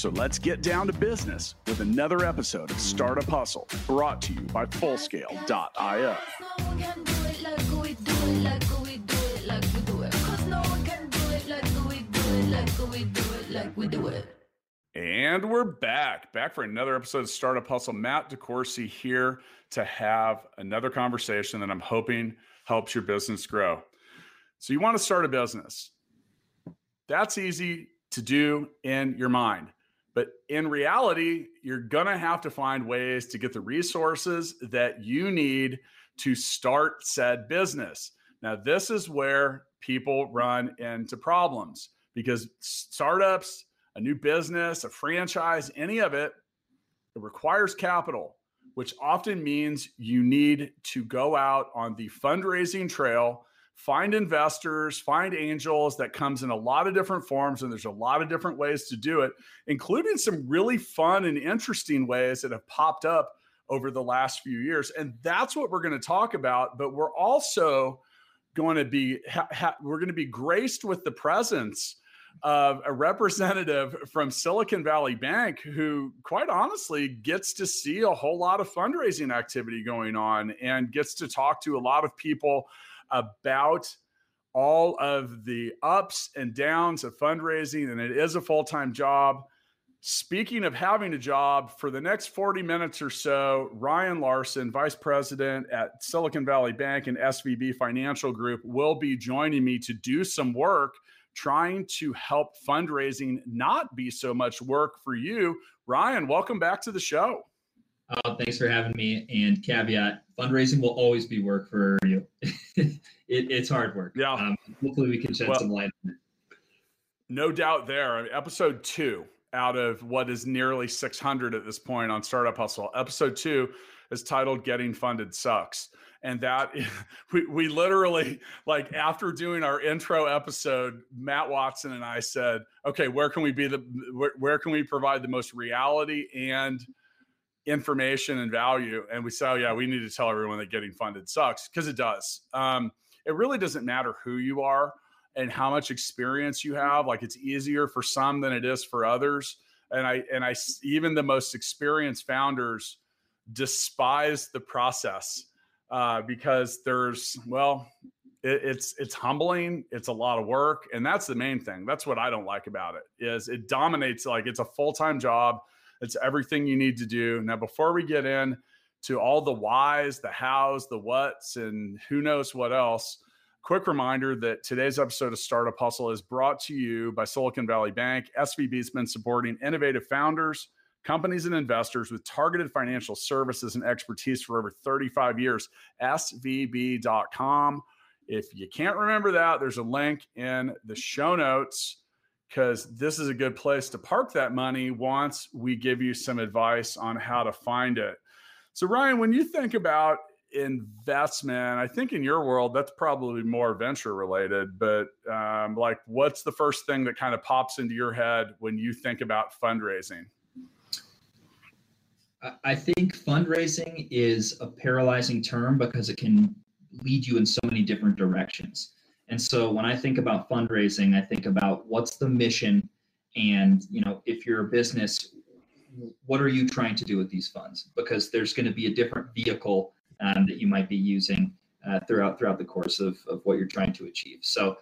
So let's get down to business with another episode of Startup Hustle brought to you by Fullscale.io. And we're back, back for another episode of Startup Hustle. Matt DeCoursey here to have another conversation that I'm hoping helps your business grow. So, you want to start a business. That's easy to do in your mind. But in reality, you're going to have to find ways to get the resources that you need to start said business. Now, this is where people run into problems because startups, a new business, a franchise, any of it, it requires capital, which often means you need to go out on the fundraising trail find investors, find angels. That comes in a lot of different forms, and there's a lot of different ways to do it, including some really fun and interesting ways that have popped up over the last few years. And that's what we're going to talk about. But we're also going to be ha- ha- we're going to be graced with the presence of a representative from Silicon Valley Bank who, quite honestly, gets to see a whole lot of fundraising activity going on and gets to talk to a lot of people about all of the ups and downs of fundraising, and it is a full time job. Speaking of having a job, for the next 40 minutes or so, Ryan Larson, Vice President at Silicon Valley Bank and SVB Financial Group, will be joining me to do some work trying to help fundraising not be so much work for you. Ryan, welcome back to the show. Uh, thanks for having me. And caveat: fundraising will always be work for you. it, it's hard work. Yeah. Um, hopefully, we can shed well, some light on it. No doubt there. I mean, episode two out of what is nearly 600 at this point on Startup Hustle. Episode two is titled "Getting Funded Sucks." and that we, we literally like after doing our intro episode matt watson and i said okay where can we be the where, where can we provide the most reality and information and value. And we say, oh, yeah, we need to tell everyone that getting funded sucks because it does. Um, it really doesn't matter who you are and how much experience you have. Like it's easier for some than it is for others. And I, and I, even the most experienced founders despise the process uh, because there's, well, it, it's it's humbling it's a lot of work and that's the main thing that's what i don't like about it is it dominates like it's a full-time job it's everything you need to do. Now, before we get in to all the whys, the hows, the whats, and who knows what else, quick reminder that today's episode of Startup Hustle is brought to you by Silicon Valley Bank. SVB has been supporting innovative founders, companies, and investors with targeted financial services and expertise for over 35 years. SVB.com. If you can't remember that, there's a link in the show notes because this is a good place to park that money once we give you some advice on how to find it. So, Ryan, when you think about investment, I think in your world, that's probably more venture related, but um, like what's the first thing that kind of pops into your head when you think about fundraising? I think fundraising is a paralyzing term because it can lead you in so many different directions. And so when I think about fundraising, I think about what's the mission and, you know, if you're a business, what are you trying to do with these funds? Because there's going to be a different vehicle um, that you might be using uh, throughout throughout the course of, of what you're trying to achieve. So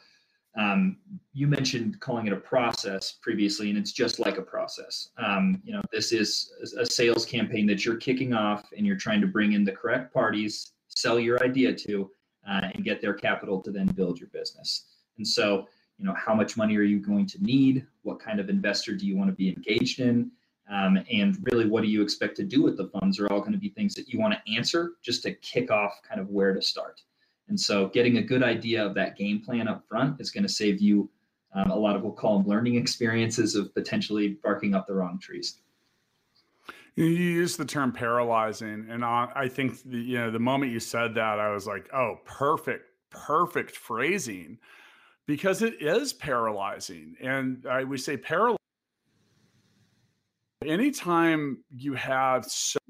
um, you mentioned calling it a process previously, and it's just like a process. Um, you know, this is a sales campaign that you're kicking off, and you're trying to bring in the correct parties, sell your idea to, uh, and get their capital to then build your business. And so, you know, how much money are you going to need? What kind of investor do you want to be engaged in? Um, and really, what do you expect to do with the funds are all going to be things that you want to answer just to kick off kind of where to start. And so, getting a good idea of that game plan up front is going to save you um, a lot of what we'll call them learning experiences of potentially barking up the wrong trees. You use the term paralyzing, and I, I think the, you know the moment you said that, I was like, "Oh, perfect, perfect phrasing," because it is paralyzing. And I we say paralyzing anytime you have so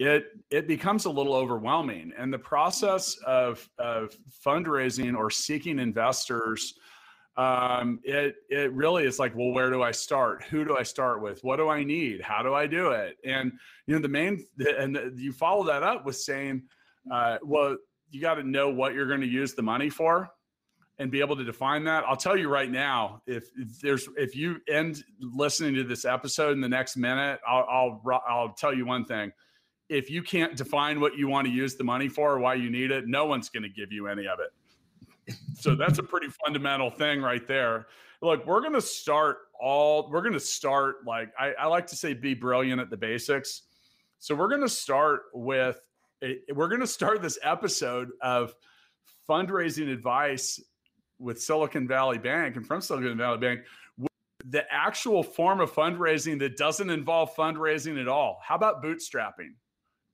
it it becomes a little overwhelming and the process of of fundraising or seeking investors um, it it really is like well where do i start? Who do i start with? What do i need? How do i do it? And you know the main and the, you follow that up with saying uh, well you got to know what you're going to use the money for and be able to define that. I'll tell you right now if, if there's if you end listening to this episode in the next minute i'll i'll, I'll tell you one thing. If you can't define what you want to use the money for or why you need it, no one's going to give you any of it. So that's a pretty fundamental thing right there. Look, we're going to start all, we're going to start like, I, I, like to say, be brilliant at the basics. So we're going to start with, we're going to start this episode of fundraising advice with Silicon Valley Bank and from Silicon Valley Bank the actual form of fundraising that doesn't involve fundraising at all. How about bootstrapping?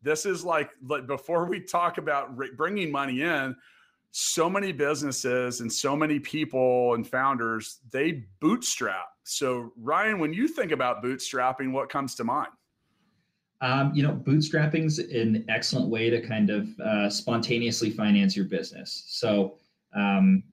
This is like, like before we talk about bringing money in, so many businesses and so many people and founders they bootstrap. So Ryan, when you think about bootstrapping, what comes to mind? Um, you know, bootstrapping is an excellent way to kind of uh, spontaneously finance your business. So um,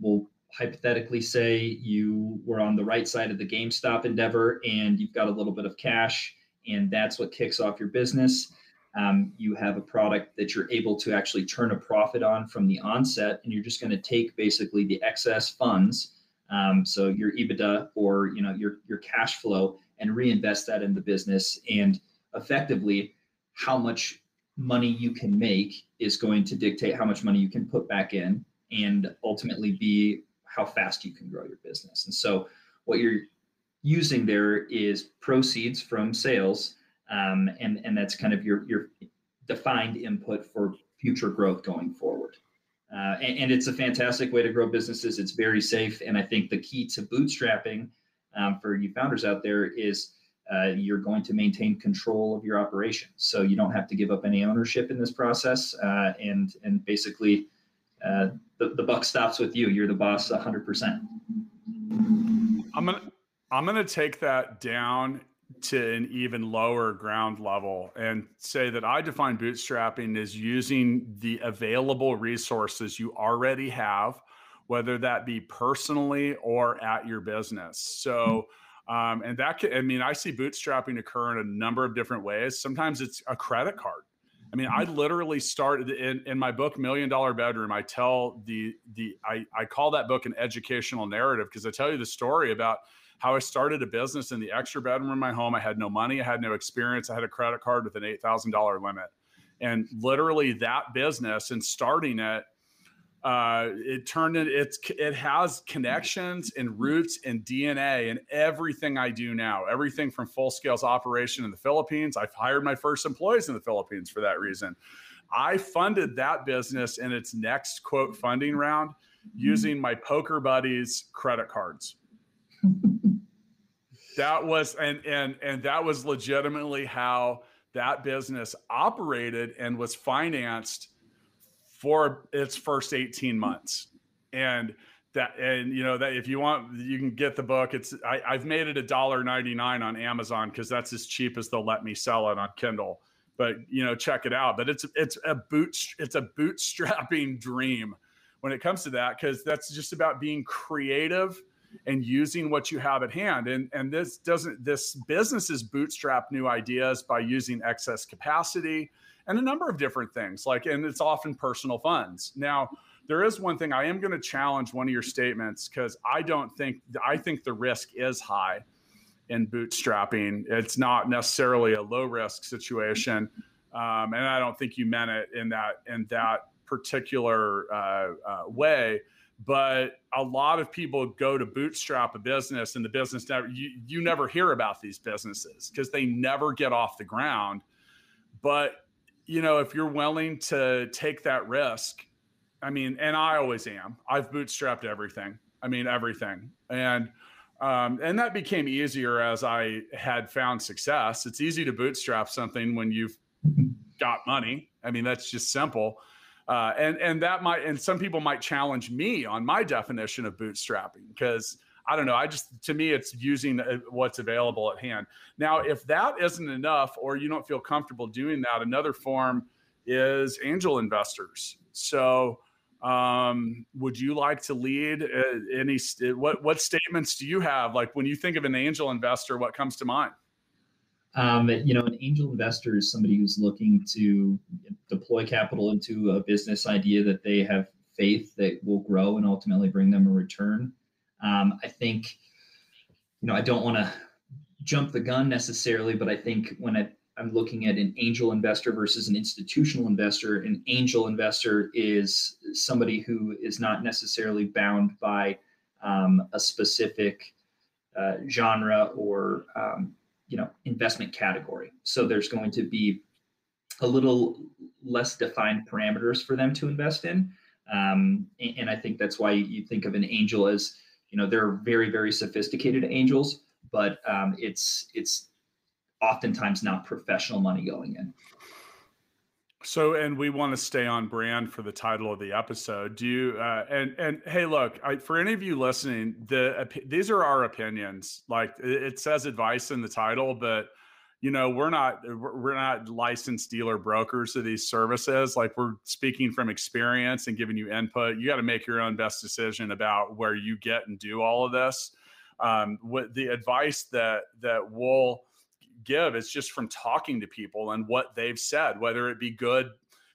we'll hypothetically say you were on the right side of the GameStop endeavor and you've got a little bit of cash, and that's what kicks off your business um, you have a product that you're able to actually turn a profit on from the onset, and you're just going to take basically the excess funds, um, so your EBITDA or you know your your cash flow, and reinvest that in the business. And effectively, how much money you can make is going to dictate how much money you can put back in, and ultimately be how fast you can grow your business. And so, what you're using there is proceeds from sales um, and and that's kind of your your defined input for future growth going forward. Uh, and, and, it's a fantastic way to grow businesses. It's very safe, and I think the key to bootstrapping um, for you founders out there is uh, you're going to maintain control of your operation, so you don't have to give up any ownership in this process, uh, and and basically uh, the the buck stops with you. You're the boss 100. percent I'm gonna I'm gonna take that down to an even lower ground level and say that I define bootstrapping as using the available resources you already have, whether that be personally or at your business. So, um, and that can, I mean, I see bootstrapping occur in a number of different ways. Sometimes it's a credit card. I mean, I literally started in, in my book, Million Dollar Bedroom. I tell the the I, I call that book an educational narrative because I tell you the story about how I started a business in the extra bedroom in my home. I had no money, I had no experience, I had a credit card with an $8,000 limit. And literally that business and starting it, uh, it turned it, it's, it has connections and roots and DNA and everything I do now, everything from full scale operation in the Philippines. I've hired my first employees in the Philippines for that reason. I funded that business in its next quote funding round using my poker buddies credit cards that was and and and that was legitimately how that business operated and was financed for its first 18 months. And that and you know that if you want you can get the book. It's I, i've made it a dollar 99 on amazon because that's as cheap as they'll let me sell it on kindle. But you know check it out. But it's it's a boot it's a bootstrapping dream when it comes to that because that's just about being creative and using what you have at hand. And, and this doesn't, this businesses bootstrap new ideas by using excess capacity and a number of different things like, and it's often personal funds. Now, there is one thing I am going to challenge one of your statements because I don't think, I think the risk is high in bootstrapping. It's not necessarily a low risk situation. Um, and I don't think you meant it in that, in that particular uh, uh, way but a lot of people go to bootstrap a business and the business never you, you never hear about these businesses because they never get off the ground but you know if you're willing to take that risk i mean and i always am i've bootstrapped everything i mean everything and Um, and that became easier as I had found success. It's easy to bootstrap something when you've got money. I mean, that's just simple. Uh, and and that might and some people might challenge me on my definition of bootstrapping because I don't know. I just to me it's using uh, what's available at hand. Now, if that isn't enough, or you don't feel comfortable doing that, another form is angel investors. So, um, would you like to lead uh, any? What what statements do you have? Like when you think of an angel investor, what comes to mind? Um, you know, an angel investor is somebody who's looking to deploy capital into a business idea that they have faith that will grow and ultimately bring them a return. Um, I think, you know, I don't want to jump the gun necessarily, but I think when I, I'm looking at an angel investor versus an institutional investor, an angel investor is somebody who is not necessarily bound by um, a specific uh, genre or um, you know investment category. So there's going to be a little less defined parameters for them to invest in. Um, and, and, i think that's why you think of an angel as you know they're very very sophisticated angels but um, it's it's oftentimes not professional money going in so, and we want to stay on brand for the title of the episode. Do you? Uh, and and hey, look, I, for any of you listening, the these are our opinions. Like it says advice in the title, but you know we're not we're not licensed dealer brokers of these services. Like we're speaking from experience and giving you input. You got to make your own best decision about where you get and do all of this. Um, what the advice that that we'll give is just from talking to people and what they've said, whether it be good,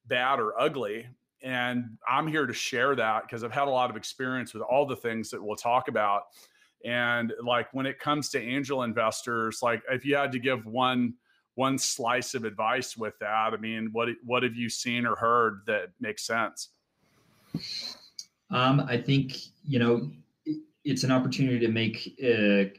bad, or ugly. And I'm here to share that because I've had a lot of experience with all the things that we'll talk about. And like when it comes to angel investors, like if you had to give one one slice of advice with that, I mean, what what have you seen or heard that makes sense? Um, I think you know it's an opportunity to make uh,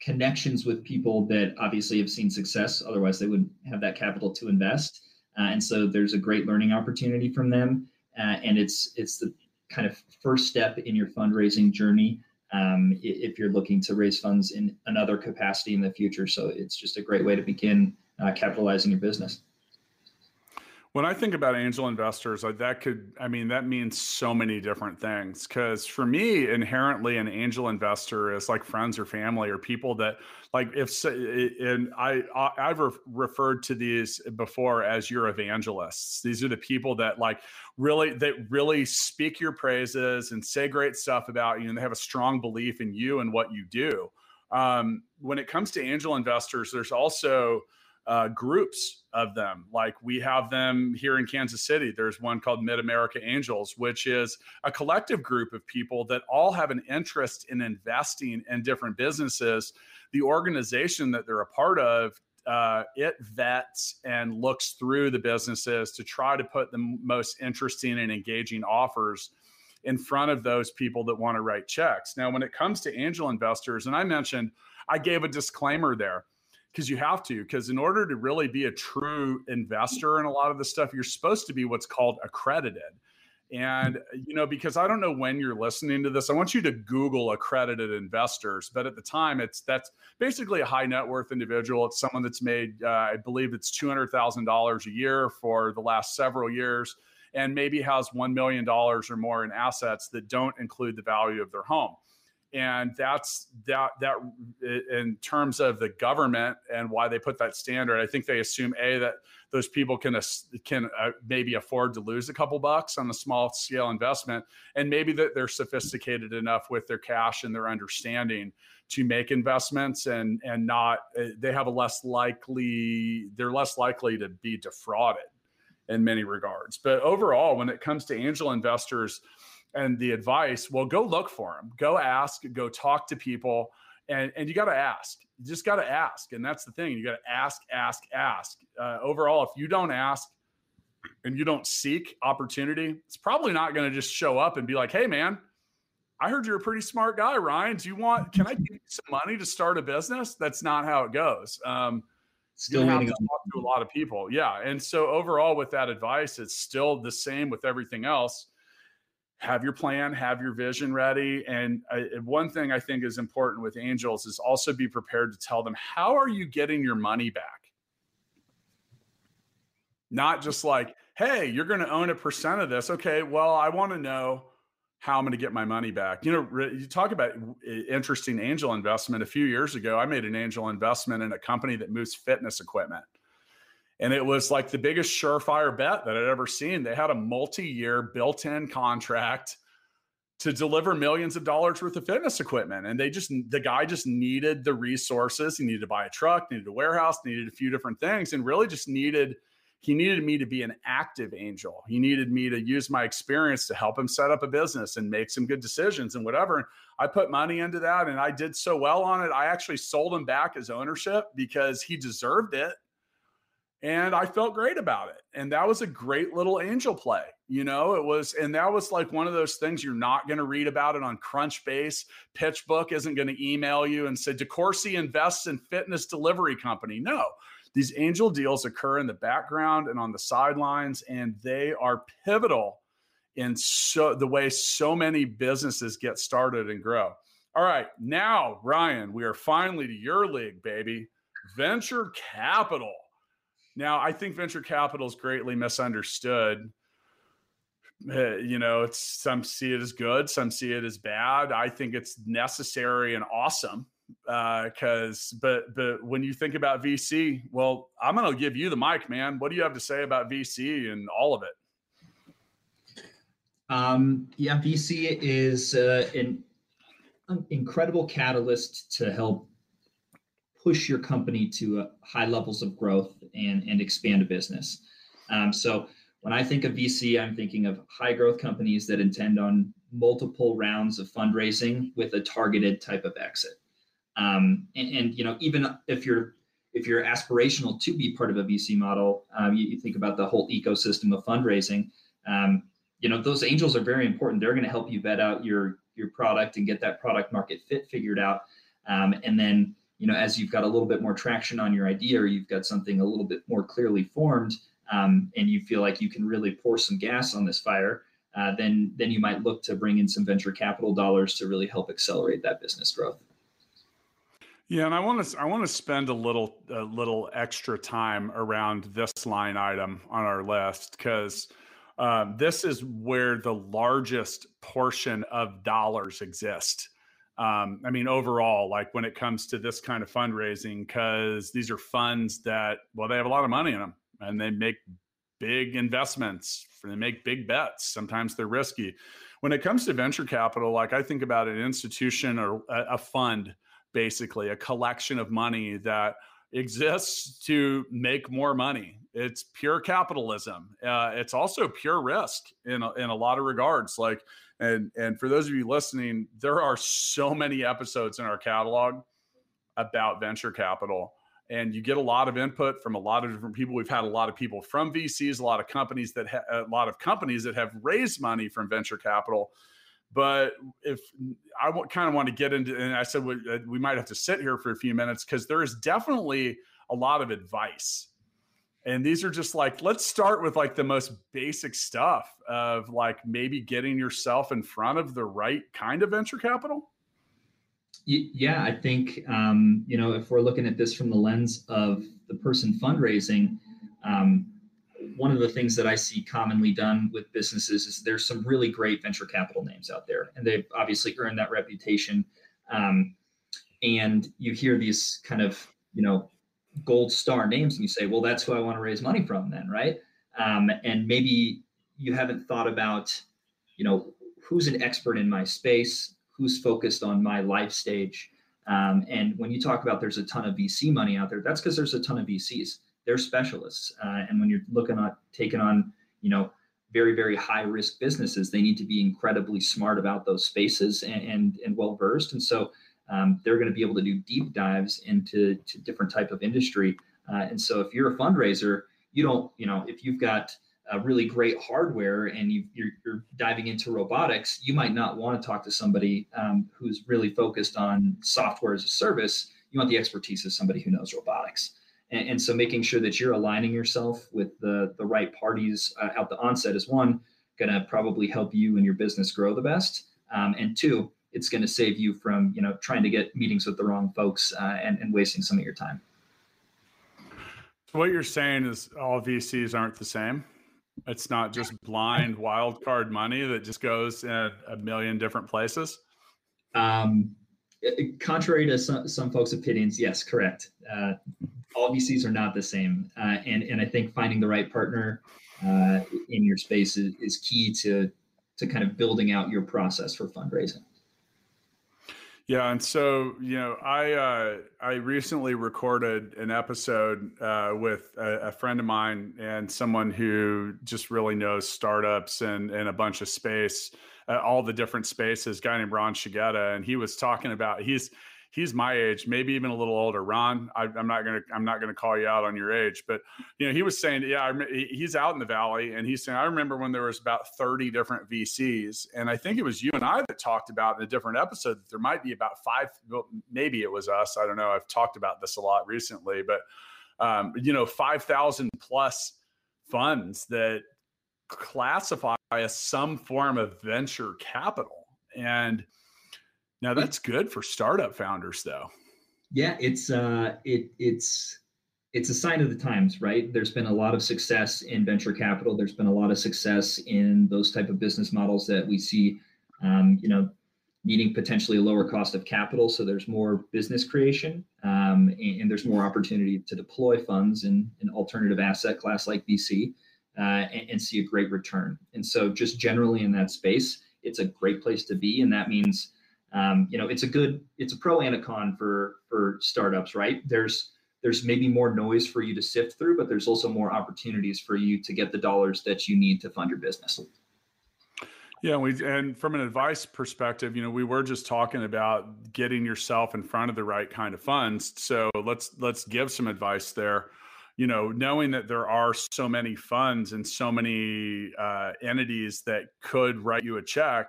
connections with people that obviously have seen success. Otherwise, they wouldn't have that capital to invest. Uh, and so there's a great learning opportunity from them. Uh, and it's it's the kind of first step in your fundraising journey um, if you're looking to raise funds in another capacity in the future. So it's just a great way to begin uh, capitalizing your business. When I think about angel investors, that could, I mean, that means so many different things. Because for me, inherently, an angel investor is like friends or family or people that, like, if, and I, I've referred to these before as your evangelists. These are the people that, like, really, that really speak your praises and say great stuff about you, and they have a strong belief in you and what you do. Um, when it comes to angel investors, there's also, uh, groups of them. Like we have them here in Kansas City. There's one called Mid America Angels, which is a collective group of people that all have an interest in investing in different businesses. The organization that they're a part of uh, it vets and looks through the businesses to try to put the most interesting and engaging offers in front of those people that want to write checks. Now, when it comes to angel investors, and I mentioned, I gave a disclaimer there because you have to because in order to really be a true investor in a lot of the stuff you're supposed to be what's called accredited. And you know because i don't know when you're listening to this i want you to google accredited investors but at the time it's that's basically a high net worth individual. It's someone that's made uh, i believe it's $200000 a year for the last several years and maybe has $1 million or more in assets that don't include the value of their home and that's that that in terms of the government and why they put that standard i think they assume a that those people can can uh, maybe afford to lose a couple bucks on a small scale investment. And maybe that they're sophisticated enough with their cash and their understanding to make investments and and not uh, they have a less likely they're less likely to be defrauded in many regards. But overall when it comes to angel investors and the advice, well, go look for them, go ask, go talk to people. And, and you got to ask. You just got to ask. And that's the thing. You got to ask, ask, ask. Uh, overall, if you don't ask and you don't seek opportunity, it's probably not going to just show up and be like, hey, man, I heard you're a pretty smart guy, Ryan. Do you want, can I give you some money to start a business? That's not how it goes. Um, still have to talk to a lot of people. Yeah. And so overall, with that advice, it's still the same with everything else have your plan, have your vision ready. And uh, one thing I think is important with angels is also be prepared to tell them, how are you getting your money back? Not just like, hey, you're going to own a percent of this. Okay, well, I want to know how I'm going to get my money back. You know, you talk about interesting angel investment. A few years ago, I made an angel investment in a company that moves fitness equipment. And it was like the biggest surefire bet that I'd ever seen. They had a multi year built in contract to deliver millions of dollars worth of fitness equipment. And they just, the guy just needed the resources. He needed to buy a truck, needed a warehouse, needed a few different things, and really just needed he needed me to be an active angel. He needed me to use my experience to help him set up a business and make some good decisions and whatever. And I put money into that and I did so well on it. I actually sold him back his ownership because he deserved it. And I felt great about it. And that was a great little angel play. You know, it was, and that was like one of those things you're not going to read about it on Crunchbase. PitchBook isn't going to email you and say, DeCoursey invests in fitness delivery company. No, these angel deals occur in the background and on the sidelines, and they are pivotal in so the way so many businesses get started and grow. All right, now Ryan, we are finally to your league, baby. Venture capital. Now, I think venture capital is greatly misunderstood. Uh, you know, it's some see it as good, some see it as bad. I think it's necessary and awesome because uh, but but when you think about VC, well, I'm going to give you the mic, man. What do you have to say about VC and all of it? Um, yeah, VC is uh, an incredible catalyst to help push your company to uh, high levels of growth and and expand a business. Um, so when I think of VC, I'm thinking of high growth companies that intend on multiple rounds of fundraising with a targeted type of exit. Um, and, and, you know, even if you're if you're aspirational to be part of a VC model, um, you, you, think about the whole ecosystem of fundraising. Um, you know, those angels are very important. They're going to help you vet out your your product and get that product market fit figured out. Um, and then, you know, as you've got a little bit more traction on your idea, or you've got something a little bit more clearly formed, um, and you feel like you can really pour some gas on this fire, uh, then then you might look to bring in some venture capital dollars to really help accelerate that business growth. Yeah, and I want to I want to spend a little a little extra time around this line item on our list because um, this is where the largest portion of dollars exist. Um, I mean, overall, like when it comes to this kind of fundraising, because these are funds that well, they have a lot of money in them and they make big investments. They make big bets. Sometimes they're risky. When it comes to venture capital, like I think about an institution or a, a fund basically a collection of money that exists to make more money. It's pure capitalism. Uh, it's also pure risk in a, in a lot of regards. Like, and and for those of you listening, there are so many episodes in our catalog about venture capital, and you get a lot of input from a lot of different people. We've had a lot of people from VCs, a lot of companies that ha- a lot of companies that have raised money from venture capital but if I w- kind of want to get into, and I said we, uh, we might have to sit here for a few minutes because there is definitely a lot of advice. And these are just like, let's start with like the most basic stuff of like maybe getting yourself in front of the right kind of venture capital. Yeah, I think, um, you know, if we're looking at this from the lens of the person fundraising, um, one of the things that I see commonly done with businesses is there's some really great venture capital names out there, and they've obviously earned that reputation. Um, and you hear these kind of you know gold star names, and you say, well, that's who I want to raise money from, then, right? Um, and maybe you haven't thought about you know who's an expert in my space, who's focused on my life stage. Um, and when you talk about there's a ton of VC money out there, that's because there's a ton of VCs they're specialists. Uh, and when you're looking at taking on, you know, very very high risk businesses, they need to be incredibly smart about those spaces and and, and well versed. And so um, they're going to be able to do deep dives into to different type of industry. Uh, and so if you're a fundraiser, you don't, you know, if you've got really great hardware and you, are you're diving into robotics, you might not want to talk to somebody um, who's really focused on software as a service. You want the expertise of somebody who knows robotics. And, and, so making sure that you're aligning yourself with the, the right parties uh, at the onset is one, going to probably help you and your business grow the best. Um, and two, it's going to save you from you know trying to get meetings with the wrong folks uh, and, and wasting some of your time. So what you're saying is all VCs aren't the same. It's not just blind wild card money that just goes in a million different places. Um, contrary to some, some folks' opinions, yes, correct. Uh, all VCs are not the same, uh, and and I think finding the right partner uh, in your space is, is key to to kind of building out your process for fundraising. Yeah, and so you know, I uh, I recently recorded an episode uh, with a, a, friend of mine and someone who just really knows startups and and a bunch of space, uh, all the different spaces. guy named Ron Shigeta, and he was talking about he's he's my age, maybe even a little older. Ron, I, am not gonna I'm not gonna call you out on your age, but you know he was saying, yeah, he's out in the valley, and he's saying I remember when there was about 30 different VCs, and I think it was you and I that talked about in a different episode that there might be about five, maybe it was us, I don't know. I've talked about this a lot recently, but um, you know, 5,000 plus funds that classify as some form of venture capital and now that's good for startup founders though. Yeah, it's uh it it's it's a sign of the times, right? There's been a lot of success in venture capital. There's been a lot of success in those type of business models that we see um, you know, needing potentially a lower cost of capital. So there's more business creation um, and, and, there's more opportunity to deploy funds in an alternative asset class like VC uh, and, and, see a great return. And so just generally in that space, it's a great place to be. And that means um, you know it's a good it's a pro and a con for for startups right? There's there's maybe more noise for you to sift through but there's also more opportunities for you to get the dollars that you need to fund your business. Yeah we and from an advice perspective you know we were just talking about getting yourself in front of the right kind of funds. So let's let's give some advice there. You know knowing that there are so many funds and so many uh, entities that could write you a check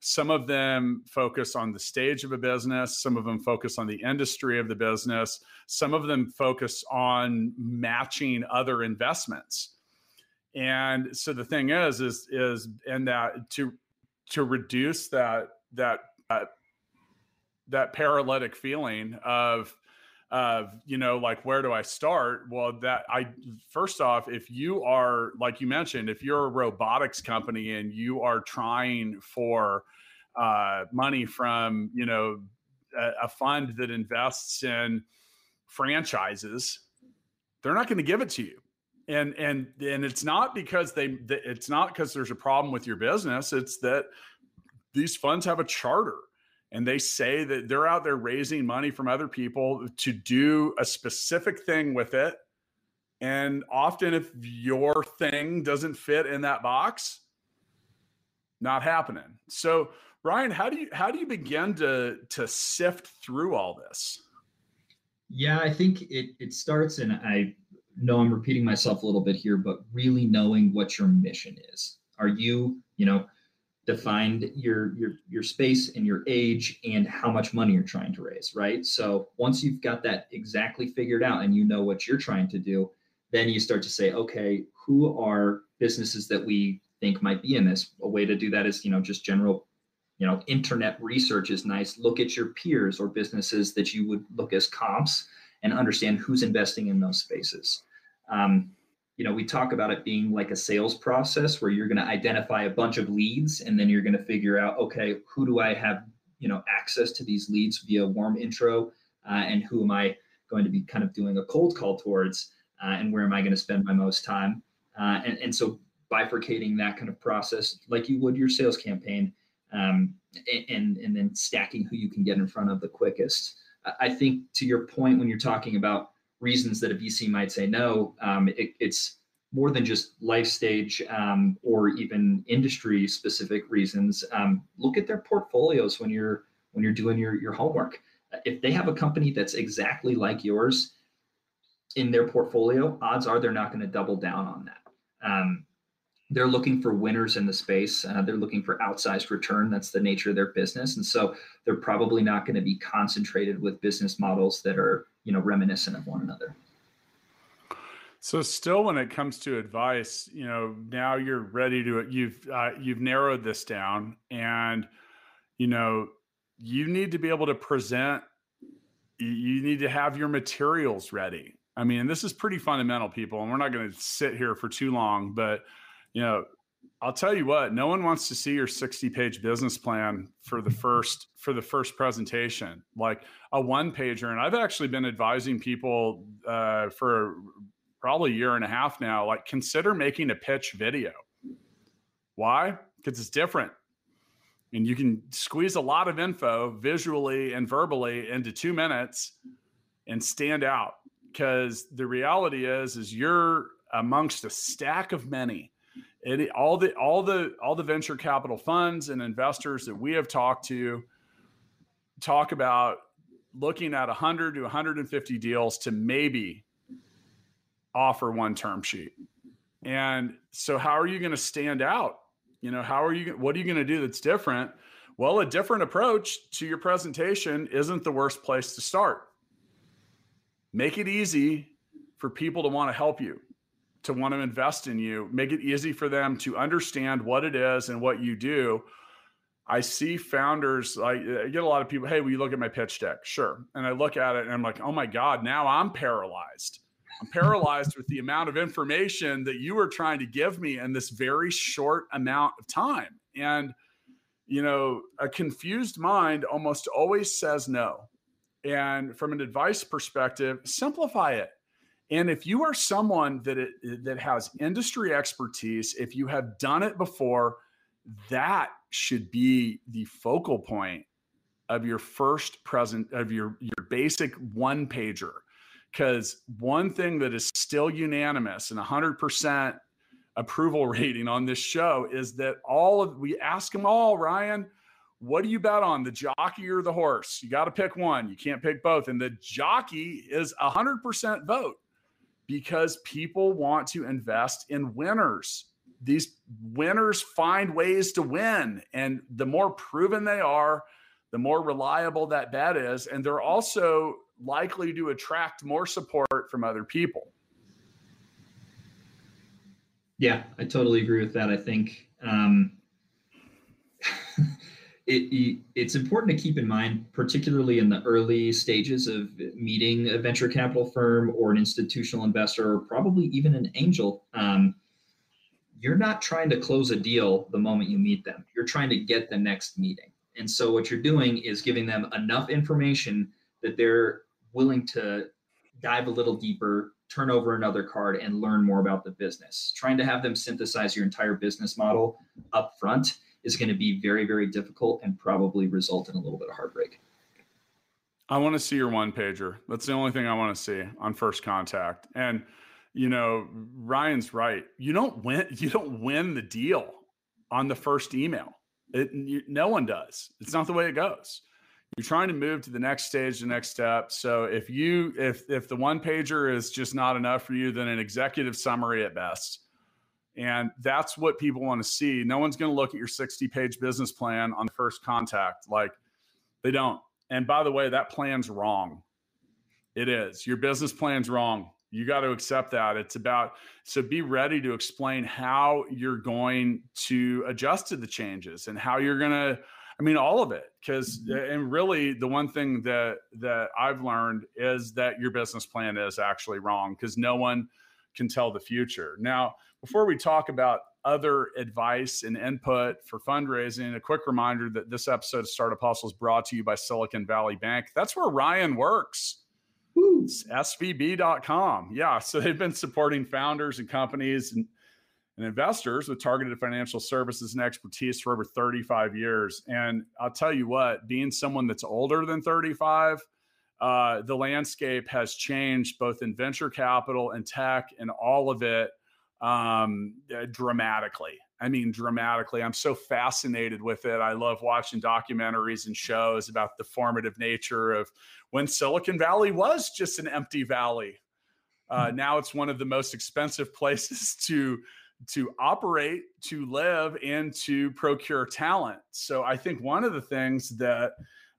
some of them focus on the stage of a business, some of them focus on the industry of the business, some of them focus on matching other investments. And so the thing is is is and that to to reduce that that uh, that paralytic feeling of of you know like where do i start? Well that i first off if you are like you mentioned if you're a robotics company and you are trying for uh, money from you know a, a fund that invests in franchises they're not going to give it to you. And and and it's not because they it's not because there's a problem with your business. It's that these funds have a charter and they say that they're out there raising money from other people to do a specific thing with it. And often, if your thing doesn't fit in that box, not happening. So, Ryan, how do you how do you begin to to sift through all this? Yeah, I think it it starts, and I know I'm repeating myself a little bit here, but really knowing what your mission is. Are you, you know, defined your your your space and your age and how much money you're trying to raise right? So once you've got that exactly figured out and you know what you're trying to do then you start to say okay who are businesses that we think might be in this? A way to do that is you know just general you know internet research is nice. Look at your peers or businesses that you would look as comps and understand who's investing in those spaces. Um, you know, we talk about it being like a sales process where you're going to identify a bunch of leads and then you're going to figure out, okay, who do I have, you know, access to these leads via warm intro, uh, and who am I going to be kind of doing a cold call towards, uh, and where am I going to spend my most time? Uh, and and so bifurcating that kind of process like you would your sales campaign, um, and and then stacking who you can get in front of the quickest. I think to your point when you're talking about reasons that a VC might say no. Um, it, it's more than just life stage um, or even industry specific reasons. Um, look at their portfolios when you're when you're doing your your homework. If they have a company that's exactly like yours in their portfolio, odds are they're not going to double down on that. Um, they're looking for winners in the space. Uh, they're looking for outsized return. That's the nature of their business, and so they're probably not going to be concentrated with business models that are you know reminiscent of one another So still, when it comes to advice, you know, now you're ready to you've uh, you've narrowed this down, and you know, you need to be able to present. You need to have your materials ready. I mean, this is pretty fundamental, people, and we're not going to sit here for too long, but you know, I'll tell you what, no one wants to see your 60 page business plan for the first for the first presentation, like a one pager. And I've actually been advising people uh, for probably a year and a half now, like consider making a pitch video. Why? Because it's different. And you can squeeze a lot of info visually and verbally into two minutes and stand out. Because the reality is, is you're amongst a stack of many it, all the all the all the venture capital funds and investors that we have talked to talk about looking at 100 to 150 deals to maybe offer one term sheet. And so how are you going to stand out? You know how are you what are you going to do that's different? Well a different approach to your presentation isn't the worst place to start. Make it easy for people to want to help you to want to invest in you, make it easy for them to understand what it is and what you do. I see founders like I get a lot of people, hey, will you look at my pitch deck? Sure. And I look at it and I'm like, oh my God, now I'm paralyzed. I'm paralyzed with the amount of information that you are trying to give me in this very short amount of time. And, you know, a confused mind almost always says no. And from an advice perspective, simplify it. And if you are someone that it, that has industry expertise, if you have done it before, that should be the focal point of your first present of your your basic one pager. Because one thing that is still unanimous and 100% approval rating on this show is that all of we ask them all, Ryan, what do you bet on, the jockey or the horse? You got to pick one. You can't pick both. And the jockey is a 100% vote because people want to invest in winners. These winners find ways to win. And the more proven they are, the more reliable that bet is. And they're also likely to attract more support from other people. Yeah, I totally agree with that. I think um, it, it's important to keep in mind, particularly in the early stages of meeting a venture capital firm or an institutional investor, or probably even an angel. Um, you're not trying to close a deal the moment you meet them. You're trying to get the next meeting. And so what you're doing is giving them enough information that they're willing to dive a little deeper, turn over another card, and learn more about the business. Trying to have them synthesize your entire business model up front is going to be very, very difficult and probably result in a little bit of heartbreak. I want to see your one pager. That's the only thing I want to see on first contact. And you know, Ryan's right. You don't win. You don't win the deal on the first email. It, you, no one does. It's not the way it goes. You're trying to move to the next stage, the next step. So if you if if the one pager is just not enough for you, then an executive summary at best and that's what people want to see. No one's going to look at your 60 page business plan on the first contact. Like they don't. And by the way, that plan's wrong. It is. Your business plan's wrong. You got to accept that. It's about, so be ready to explain how you're going to adjust to the changes and how you're going to, I mean, all of it. Because, mm-hmm. and really, the one thing that that I've learned is that your business plan is actually wrong because no one can tell the future. Now, before we talk about other advice and input for fundraising, a quick reminder that this episode of Startup Hustle is brought to you by Silicon Valley Bank. That's where Ryan works. It's svb.com. Yeah. So they've been supporting founders and companies and, and investors with targeted financial services and expertise for over 35 years. And I'll tell you what, being someone that's older than 35, uh, the landscape has changed both in venture capital and tech and all of it um, uh, dramatically. I mean, dramatically. I'm so fascinated with it. I love watching documentaries and shows about the formative nature of when Silicon Valley was just an empty valley. Uh, mm-hmm. now it's one of the most expensive places to to operate, to live, and to procure talent. So I think one of the things that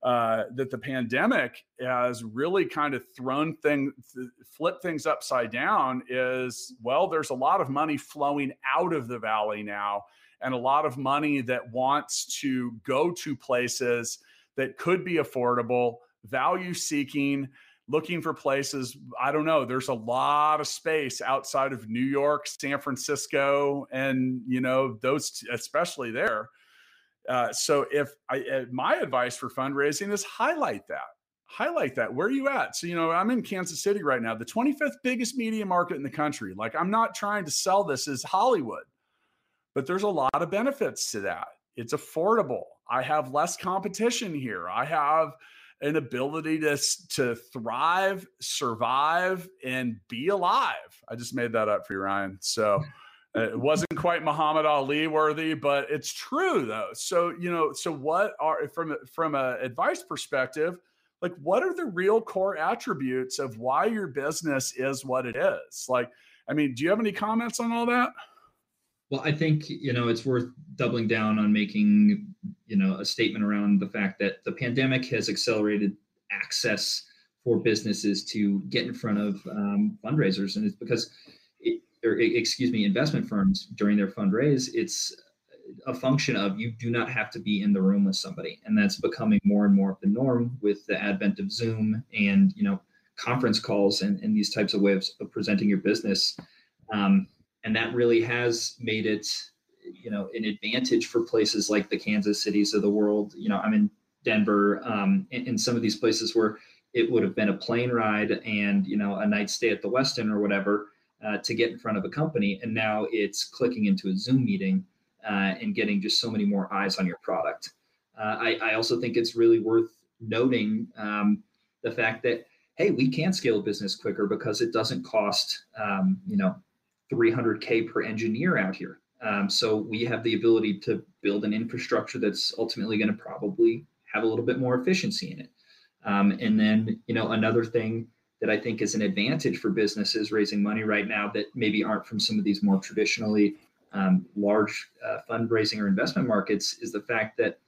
uh, that the pandemic has really kind of thrown things, flipped things upside down is well, there's a lot of money flowing out of the valley now, and a lot of money that wants to go to places that could be affordable, value seeking, looking for places. I don't know. There's a lot of space outside of New York, San Francisco, and you know those, especially there uh, so if I, uh, my advice for fundraising is highlight that, highlight that. Where are you at? So, you know, I'm in Kansas City right now, the 25th biggest media market in the country. Like I'm not trying to sell this as Hollywood, but there's a lot of benefits to that. It's affordable. I have less competition here. I have an ability to to thrive, survive, and be alive. I just made that up for you, Ryan. So it wasn't quite Muhammad Ali worthy, but it's true though. So you know, so what are from from a advice perspective? Like, what are the real core attributes of why your business is what it is? Like, I mean, do you have any comments on all that? Well, I think you know it's worth doubling down on making you know a statement around the fact that the pandemic has accelerated access for businesses to get in front of um, fundraisers, and it's because or excuse me, investment firms during their fundraise, it's a function of you do not have to be in the room with somebody, and that's becoming more and more of the norm with the advent of Zoom and you know conference calls and, and these types of ways of presenting your business. Um, and that really has made it you know an advantage for places like the Kansas cities of the world. You know, I'm in Denver, um, in, in some of these places where it would have been a plane ride and you know a night stay at the Westin or whatever uh, to get in front of a company. And now it's clicking into a Zoom meeting uh, and getting just so many more eyes on your product. Uh, I, I, also think it's really worth noting um, the fact that, hey, we can scale a business quicker because it doesn't cost, um, you know, 300K per engineer out here. Um, so we have the ability to build an infrastructure that's ultimately going to probably have a little bit more efficiency in it. Um, and then, you know, another thing that I think is an advantage for businesses raising money right now that maybe aren't from some of these more traditionally um, large uh, fundraising or investment markets is the fact that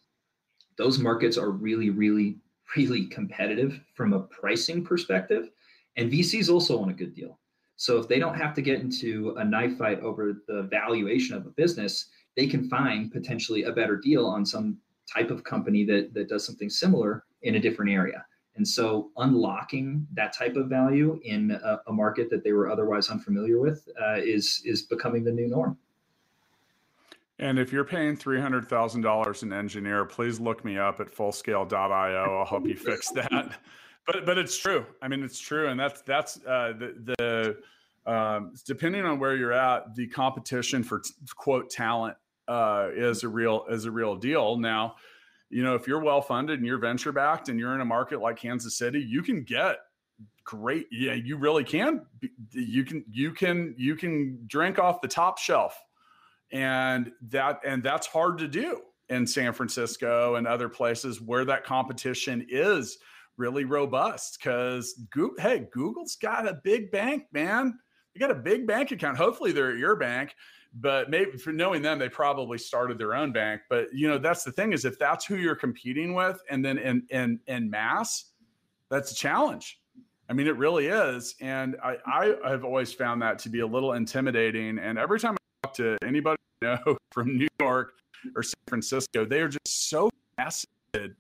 those markets are really, really, really competitive from a pricing perspective. And VCs also want a good deal. So if they don't have to get into a knife fight over the valuation of a business, they can find potentially a better deal on some type of company that, that does something similar in a different area. And so unlocking that type of value in a, a market that they were otherwise unfamiliar with uh, is is becoming the new norm. And if you're paying three hundred thousand dollars an engineer, please look me up at fullscale.io. I'll help you fix that. But but it's true. I mean, it's true, and that's that's uh, the the um, depending on where you're at, the competition for t- quote talent uh, is a real is a real deal. Now, you know, if you're well funded and you're venture backed and you're in a market like Kansas City, you can get great. Yeah, you really can. You can you can you can drink off the top shelf, and that and that's hard to do in San Francisco and other places where that competition is really robust. Because hey, Google's got a big bank, man. You got a big bank account. Hopefully, they're at your bank but maybe for knowing them, they probably started their own bank. But you know, that's the thing is if that's who you're competing with, and then in in in mass, that's a challenge. I mean, it really is. And I, I have always found that to be a little intimidating. And every time I talk to anybody I know from New York or San Francisco, they are just so fascinated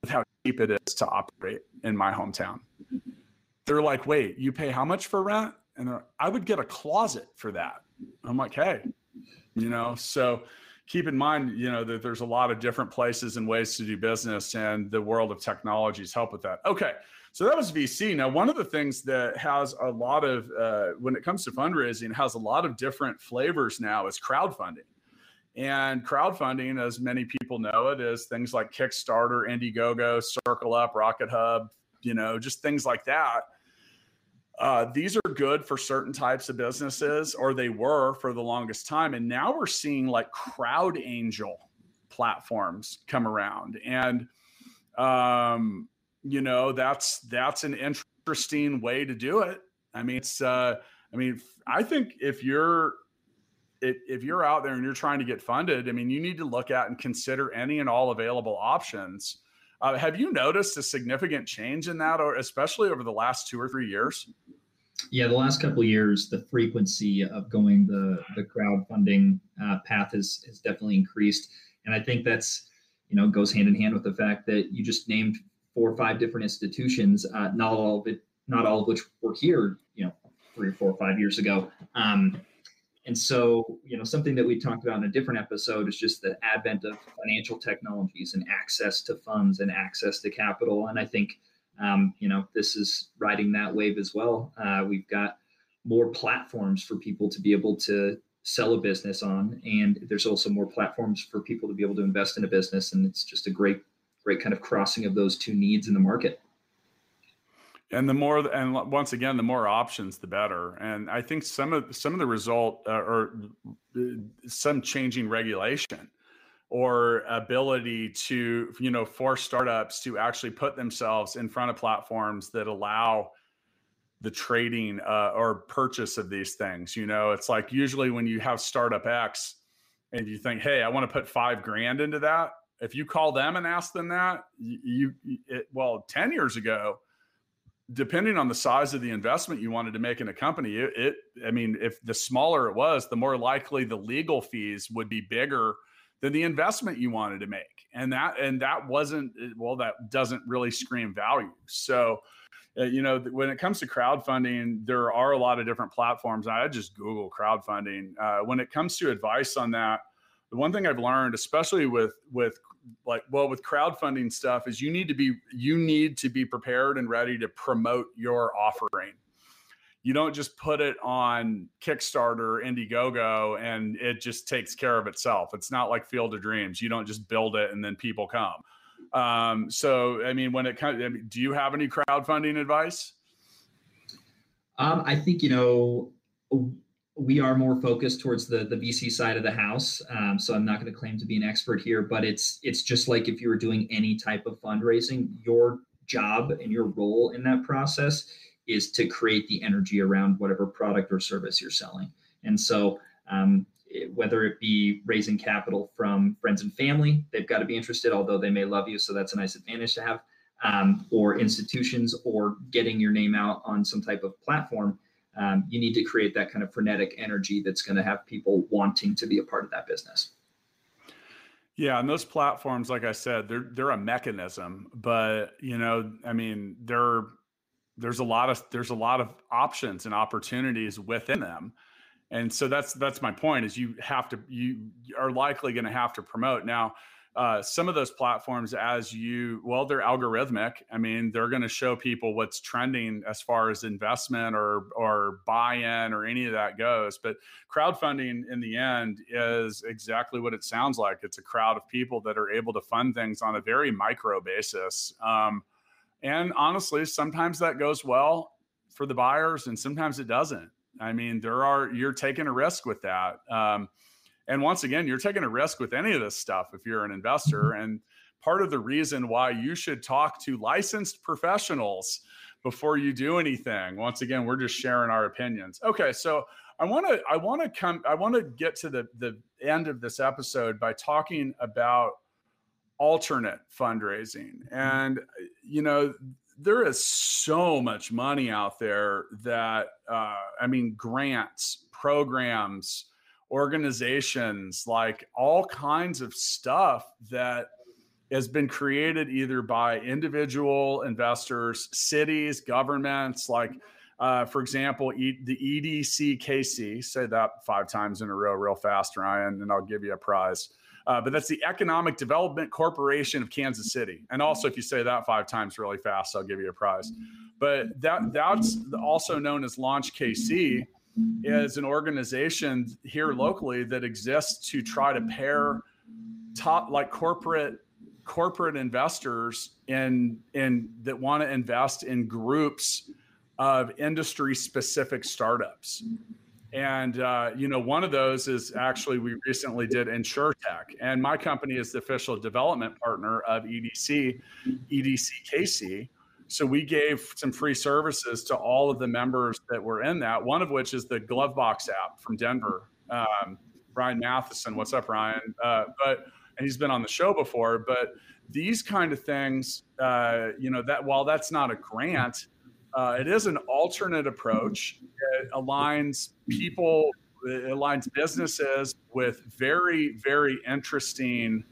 with how cheap it is to operate in my hometown. They're like, wait, you pay how much for rent? And I would get a closet for that. I'm like, hey, you know, so keep in mind, you know, that there's a lot of different places and ways to do business, and the world of technologies help with that. Okay. So that was VC. Now, one of the things that has a lot of, uh, when it comes to fundraising, has a lot of different flavors now is crowdfunding. And crowdfunding, as many people know it, is things like Kickstarter, Indiegogo, CircleUp, Rocket Hub, you know, just things like that uh, these are good for certain types of businesses, or they were for the longest time. And now we're seeing like crowd angel platforms come around. And, um, you know, that's, that's an interesting way to do it. I mean, it's, uh, I mean, I think if you're, if, if you're out there and you're trying to get funded, I mean, you need to look at and consider any and all available options Uh, have you noticed a significant change in that, or especially over the last two or three years? Yeah, the last couple years, the frequency of going the the crowdfunding uh, path has has definitely increased, and I think that's you know goes hand in hand with the fact that you just named four or five different institutions, uh, not all of it, not all of which were here, you know, three or four or five years ago. Um, and so, you know, something that we talked about in a different episode is just the advent of financial technologies and access to funds and access to capital. And I think, um, you know, this is riding that wave as well. Uh, we've got more platforms for people to be able to sell a business on, and there's also more platforms for people to be able to invest in a business. And it's just a great, great kind of crossing of those two needs in the market and the more and once again the more options the better. And i think some of some of the result uh, or uh, some changing regulation or ability to you know for startups to actually put themselves in front of platforms that allow the trading uh, or purchase of these things you know? It's like usually when you have startup x and you think hey i want to put five grand into that if you call them and ask them that you, you it, well 10 years ago depending on the size of the investment you wanted to make in a company, it, it, I mean, if the smaller it was, the more likely the legal fees would be bigger than the investment you wanted to make. And that, and that wasn't, well, that doesn't really scream value. So, uh, you know, when it comes to crowdfunding, there are a lot of different platforms. I just Google crowdfunding. Uh, when it comes to advice on that, the one thing I've learned, especially with with like well with crowdfunding stuff is you need to be you need to be prepared and ready to promote your offering. You don't just put it on kickstarter indiegogo and it just takes care of itself. It's not like field of dreams. You don't just build it and then people come. Um, so i mean when it comes I mean, do you have any crowdfunding advice? Um, i think you know we are more focused towards the the VC side of the house. Um, so I'm not going to claim to be an expert here, but it's it's just like if you were doing any type of fundraising, your job and your role in that process is to create the energy around whatever product or service you're selling. And so um, it, whether it be raising capital from friends and family, they've got to be interested, although they may love you, so that's a nice advantage to have. Um, or institutions, or getting your name out on some type of platform um, you need to create that kind of frenetic energy that's going to have people wanting to be a part of that business. Yeah, and those platforms, like I said, they're they're a mechanism, but you know, I mean, there there's a lot of there's a lot of options and opportunities within them, and so that's that's my point. Is you have to you are likely going to have to promote now uh, some of those platforms as you well they're algorithmic. I mean they're going to show people what's trending as far as investment or or buy-in or any of that goes. But crowdfunding in the end is exactly what it sounds like. It's a crowd of people that are able to fund things on a very micro basis. Um, and honestly sometimes that goes well for the buyers and sometimes it doesn't. I mean there are you're taking a risk with that. Um, and once again, you're taking a risk with any of this stuff if you're an investor. Mm-hmm. And part of the reason why you should talk to licensed professionals before you do anything. Once again, we're just sharing our opinions. Okay, so I want to I want to come I want to get to the the end of this episode by talking about alternate fundraising. Mm-hmm. And you know, there is so much money out there that uh, I mean, grants, programs, organizations, like all kinds of stuff that has been created either by individual investors, cities, governments, like uh, for example, e- the EDCKC, say that five times in a row real fast, Ryan, and I'll give you a prize. Uh, but that's the Economic Development Corporation of Kansas City. And also, if you say that five times really fast, I'll give you a prize. But that that's also known as Launch KC is an organization here locally that exists to try to pair top like corporate corporate investors in in that want to invest in groups of industry specific startups. And uh, you know one of those is actually we recently did insurtech and my company is the official development partner of edc edckc so we gave some free services to all of the members that were in that. One of which is the Glovebox app from Denver. Um, Ryan Matheson, what's up, Ryan? Uh, but and he's been on the show before. But these kind of things, uh, you know, that while that's not a grant, uh, it is an alternate approach. It aligns people, it aligns businesses with very, very interesting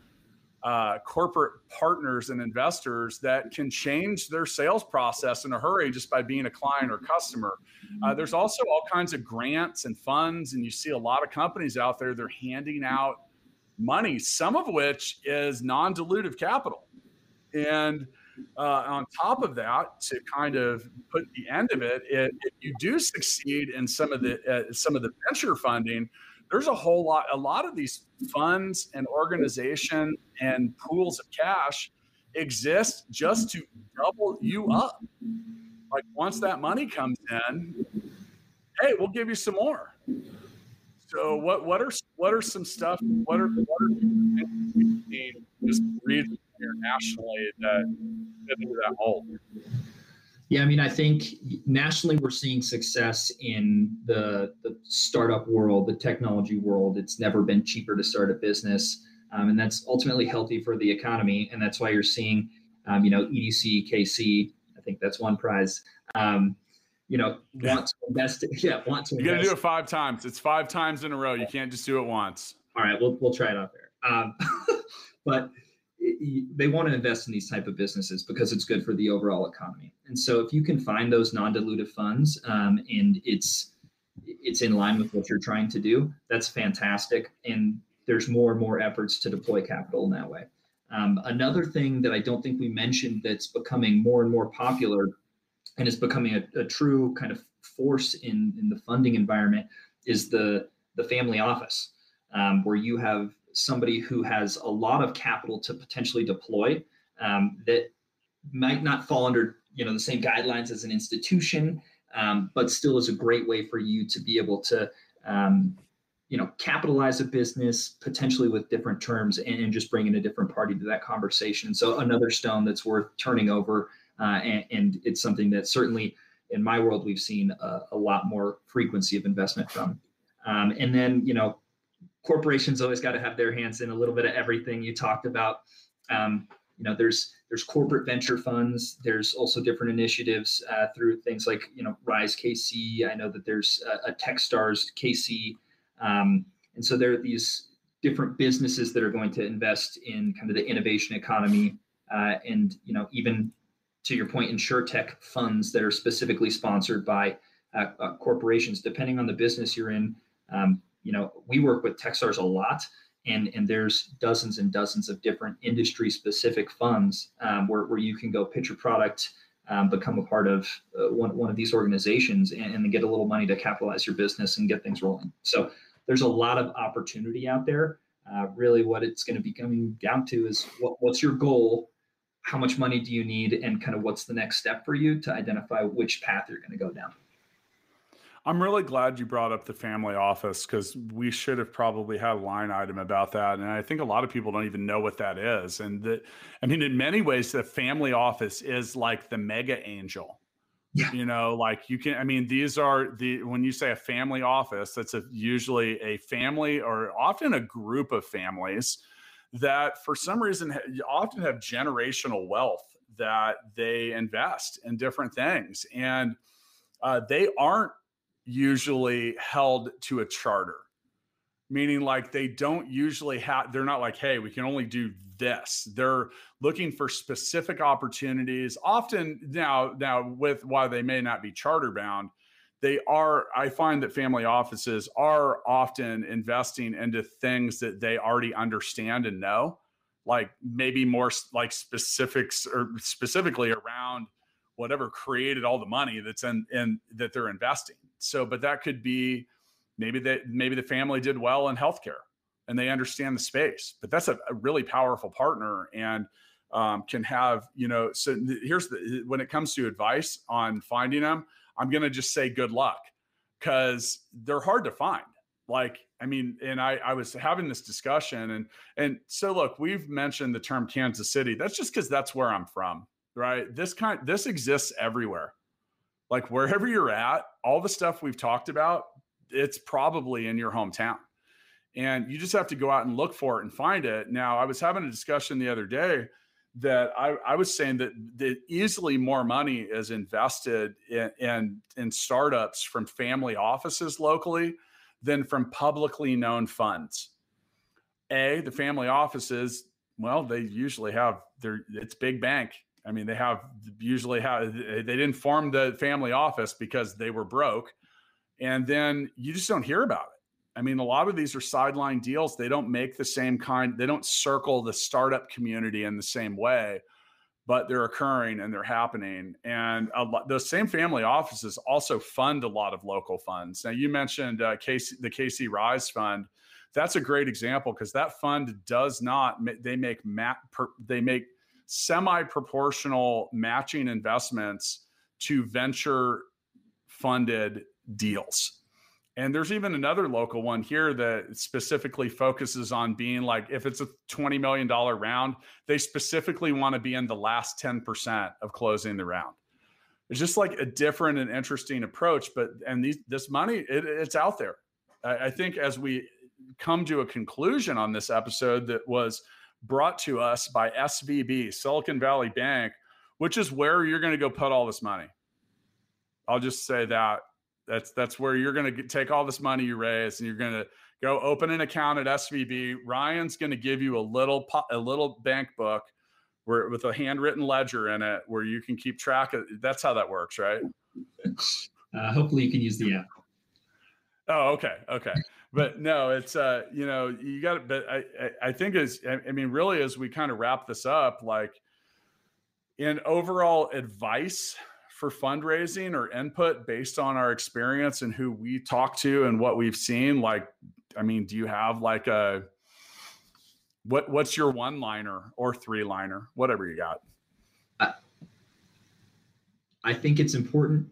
uh, corporate partners and investors that can change their sales process in a hurry just by being a client or customer. Uh, there's also all kinds of grants and funds, and you see a lot of companies out there, they're handing out money, some of which is non dilutive capital. And uh, on top of that, to kind of put the end of it, it if you do succeed in some of the uh, some of the venture funding, there's a whole lot. A lot of these funds and organization and pools of cash exist just to double you up. Like once that money comes in, hey, we'll give you some more. So what what are what are some stuff? What are what are just region here nationally that fit that mold? Yeah, I mean, I think nationally we're seeing success in the the startup world, the technology world. It's never been cheaper to start a business, um, and that's ultimately healthy for the economy. And that's why you're seeing, um, you know, EDC, KC. I think that's one prize. Um, you know, want to invest. Yeah, want to. You got to do it five times. It's five times in a row. You can't just do it once. All right, we'll we'll try it out there. Um, but they want to invest in these type of businesses because it's good for the overall economy. And so, if you can find those non-dilutive funds um, and it's it's in line with what you're trying to do, that's fantastic. And there's more and more efforts to deploy capital in that way. Um, another thing that I don't think we mentioned that's becoming more and more popular and is becoming a, a true kind of force in, in the funding environment is the, the family office, um, where you have somebody who has a lot of capital to potentially deploy um, that might not fall under you know the same guidelines as an institution, um, but still is a great way for you to be able to um, you know capitalize a business potentially with different terms and, and, just bring in a different party to that conversation. So another stone that's worth turning over uh, and, and, it's something that certainly in my world we've seen a, a lot more frequency of investment from. Um, and then you know, corporations always got to have their hands in a little bit of everything you talked about. Um, you know, there's there's corporate venture funds. There's also different initiatives uh, through things like you know Rise KC. I know that there's a, a TechStars KC, um, and so there are these different businesses that are going to invest in kind of the innovation economy uh, and you know even to your point, insure tech funds that are specifically sponsored by uh, uh, corporations, depending on the business you're in. Um, you know, we work with Techstars a lot, and and there's dozens and dozens of different industry specific funds um, where where you can go pitch your product. Um, become a part of uh, one, one of these organizations and, and get a little money to capitalize your business and get things rolling. So there's a lot of opportunity out there. Uh, really, what it's going to be coming down to is what, what's your goal how much money do you need and kind of what's the next step for you to identify which path you're going to go down i'm really glad you brought up the family office because we should have probably had a line item about that and i think a lot of people don't even know what that is and that i mean in many ways the family office is like the mega angel yeah. You know, like you can, I mean, these are the, when you say a family office, that's a, usually a family or often a group of families that for some reason often have generational wealth that they invest in different things and uh, they aren't usually held to a charter. Meaning like they don't usually have they're not like hey we can only do this. They're looking for specific opportunities. Often now now with why they may not be charter bound they are i find that family offices are often investing into things that they already understand and know like maybe more like specifics or specifically around whatever created all the money that's in in that they're investing so but that could be maybe that maybe the family did well in healthcare and they understand the space but that's a, a really powerful partner and um, can have you know so here's the when it comes to advice on finding them I'm to just say good luck because they're hard to find. Like, I mean, and I, I was having this discussion and, and so look, we've mentioned the term Kansas City. That's just because that's where I'm from, right? This kind, this exists everywhere. Like wherever you're at, all the stuff we've talked about, it's probably in your hometown. And you just have to go out and look for it and find it. Now, I was having a discussion the other day that I, I was saying that, that easily more money is invested in, in, in startups from family offices locally than from publicly known funds. A, the family offices, well, they usually have their it's big bank. I mean, they have usually have they didn't form the family office because they were broke. And then you just don't hear about it. I mean, a lot of these are sideline deals. They don't make the same kind, they don't circle the startup community in the same way, but they're occurring and they're happening. And lot, those same family offices also fund a lot of local funds. Now, you mentioned uh, the KC Rise Fund that's a great example because that fund does not they make mat they make semi proportional matching investments to venture funded deals. And there's even another local one here that specifically focuses on being like, if it's a $20 million round, they specifically want to be in the last 10% of closing the round. It's just like a different and interesting approach. But, and these, this money, it, it's out there. I, I think as we come to a conclusion on this episode that was brought to us by SVB, Silicon Valley Bank, which is where you're going to go put all this money. I'll just say that that's that's where you're going to take all this money you raise and you're going to go open an account at SVB. Ryan's going to give you a little a little bank book where with a handwritten ledger in it where you can keep track of that's how that works, right? Uh, hopefully you can use the app. Oh, okay. Okay but no, it's uh, you know, you got it. But I, I think as I mean, really, as we kind of wrap this up, like in overall advice for fundraising or input based on our experience and who we talk to and what we've seen, like, I mean, do you have like a what what's your one liner or three liner, whatever you got? I, I think it's important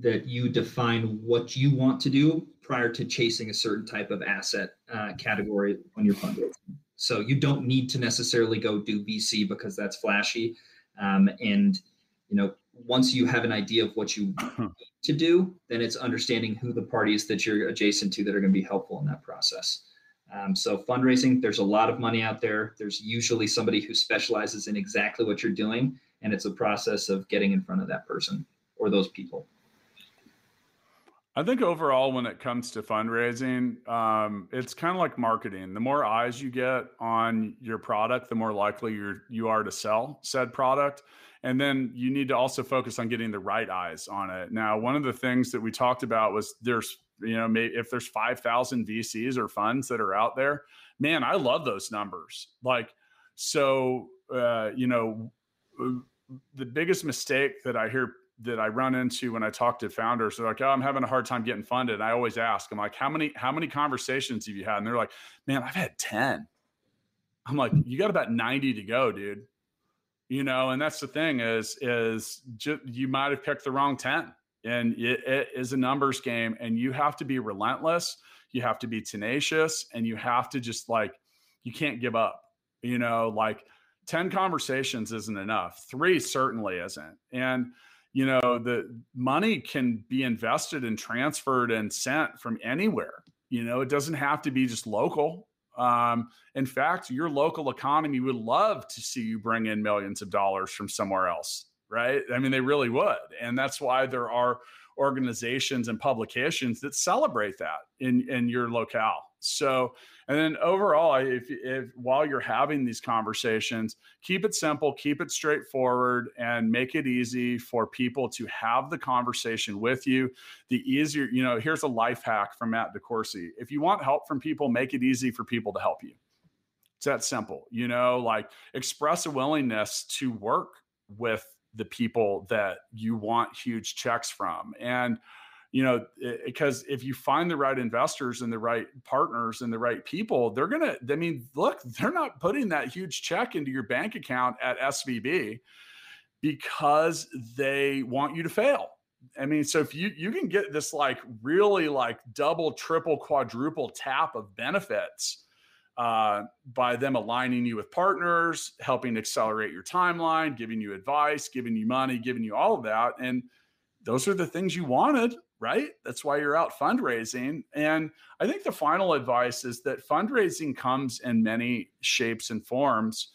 that you define what you want to do prior to chasing a certain type of asset uh, category on your fundraising. So you don't need to necessarily go do VC because that's flashy. Um, and you know, once you have an idea of what you need to do, then it's understanding who the parties that you're adjacent to that are going to be helpful in that process. Um, so fundraising, there's a lot of money out there. There's usually somebody who specializes in exactly what you're doing, and it's a process of getting in front of that person or those people. I think overall, when it comes to fundraising, um, it's kind of like marketing. The more eyes you get on your product, the more likely you're you are to sell said product. And then you need to also focus on getting the right eyes on it. Now, one of the things that we talked about was there's you know maybe if there's 5000 vcs or funds that are out there man i love those numbers like so uh, you know the biggest mistake that i hear that I run into when I talk to founders. They're like, "Oh, I'm having a hard time getting funded." And I always ask, "I'm like, how many how many conversations have you had?" And they're like, "Man, I've had ten. I'm like, "You got about 90 to go, dude." You know, and that's the thing is is just, you might have picked the wrong 10, and it, it is a numbers game, and you have to be relentless. You have to be tenacious, and you have to just like you can't give up. You know, like 10 conversations isn't enough. Three certainly isn't, and you know the money can be invested and transferred and sent from anywhere you know it doesn't have to be just local. Um, in fact your local economy would love to see you bring in millions of dollars from somewhere else right? I mean they really would and that's why there are organizations and publications that celebrate that in in your locale so and then overall, if, if while you're having these conversations, keep it simple, keep it straightforward, and make it easy for people to have the conversation with you. The easier, you know, here's a life hack from Matt DeCoursey. If you want help from people, make it easy for people to help you. It's that simple, you know, like express a willingness to work with the people that you want huge checks from. And you know because if you find the right investors and the right partners and the right people they're gonna i mean look they're not putting that huge check into your bank account at svb because they want you to fail. I mean so if you you can get this like really like double triple quadruple tap of benefits uh, by them aligning you with partners helping accelerate your timeline giving you advice giving you money giving you all of that and those are the things you wanted right? That's why you're out fundraising. And I think the final advice is that fundraising comes in many shapes and forms.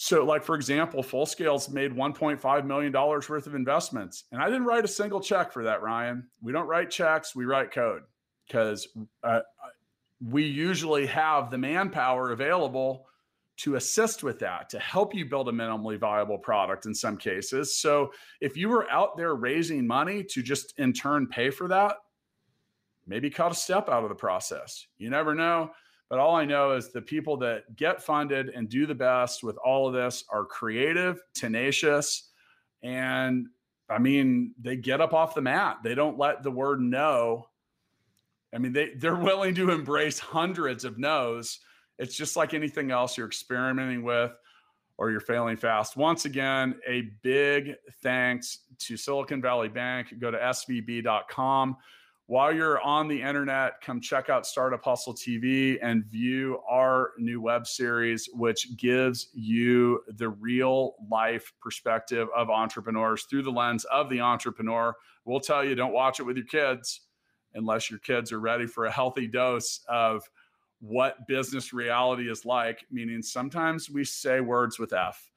So, like for example, Fullscale's made 1.5 million dollars worth of investments, and I didn't write a single check for that, Ryan. We don't write checks; we write code because uh, we usually have the manpower available to assist with that, to help you build a minimally viable product in some cases. So, if you were out there raising money to just in turn pay for that, maybe cut a step out of the process. You never know. But all I know is the people that get funded and do the best with all of this are creative, tenacious, and I mean, they get up off the mat. They don't let the word no. I mean, they, they're willing to embrace hundreds of no's. It's just like anything else you're experimenting with or you're failing fast. Once again, a big thanks to Silicon Valley Bank. Go to svb.com while you're on the internet, come check out Startup Hustle TV and view our new web series, which gives you the real life perspective of entrepreneurs through the lens of the entrepreneur. We'll tell you don't watch it with your kids unless your kids are ready for a healthy dose of what business reality is like, meaning sometimes we say words with F.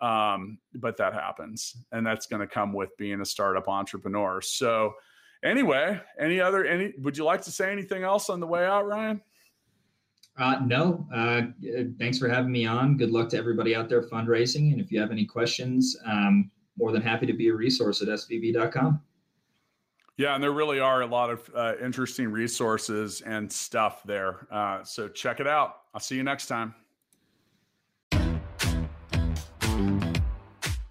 Um, but that happens, and that's going to come with being a startup entrepreneur. So, anyway, any other any would you like to say anything else on the way out, Ryan? Uh, no. Uh, thanks for having me on. Good luck to everybody out there fundraising. And if you have any questions, um, more than happy to be a resource at svb.com. Yeah, and there really are a lot of uh, interesting resources and stuff there. Uh, so check it out. I'll see you next time.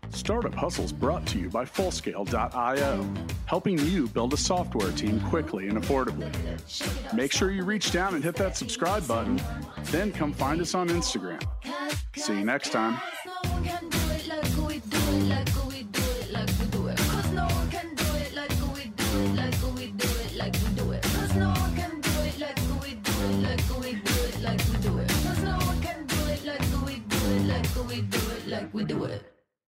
Startup Hustles brought to you by Fullscale.io, helping you build a software team quickly and affordably. Make sure you reach down and hit that subscribe button, then come find us on Instagram. See you next time. we do mm-hmm. it.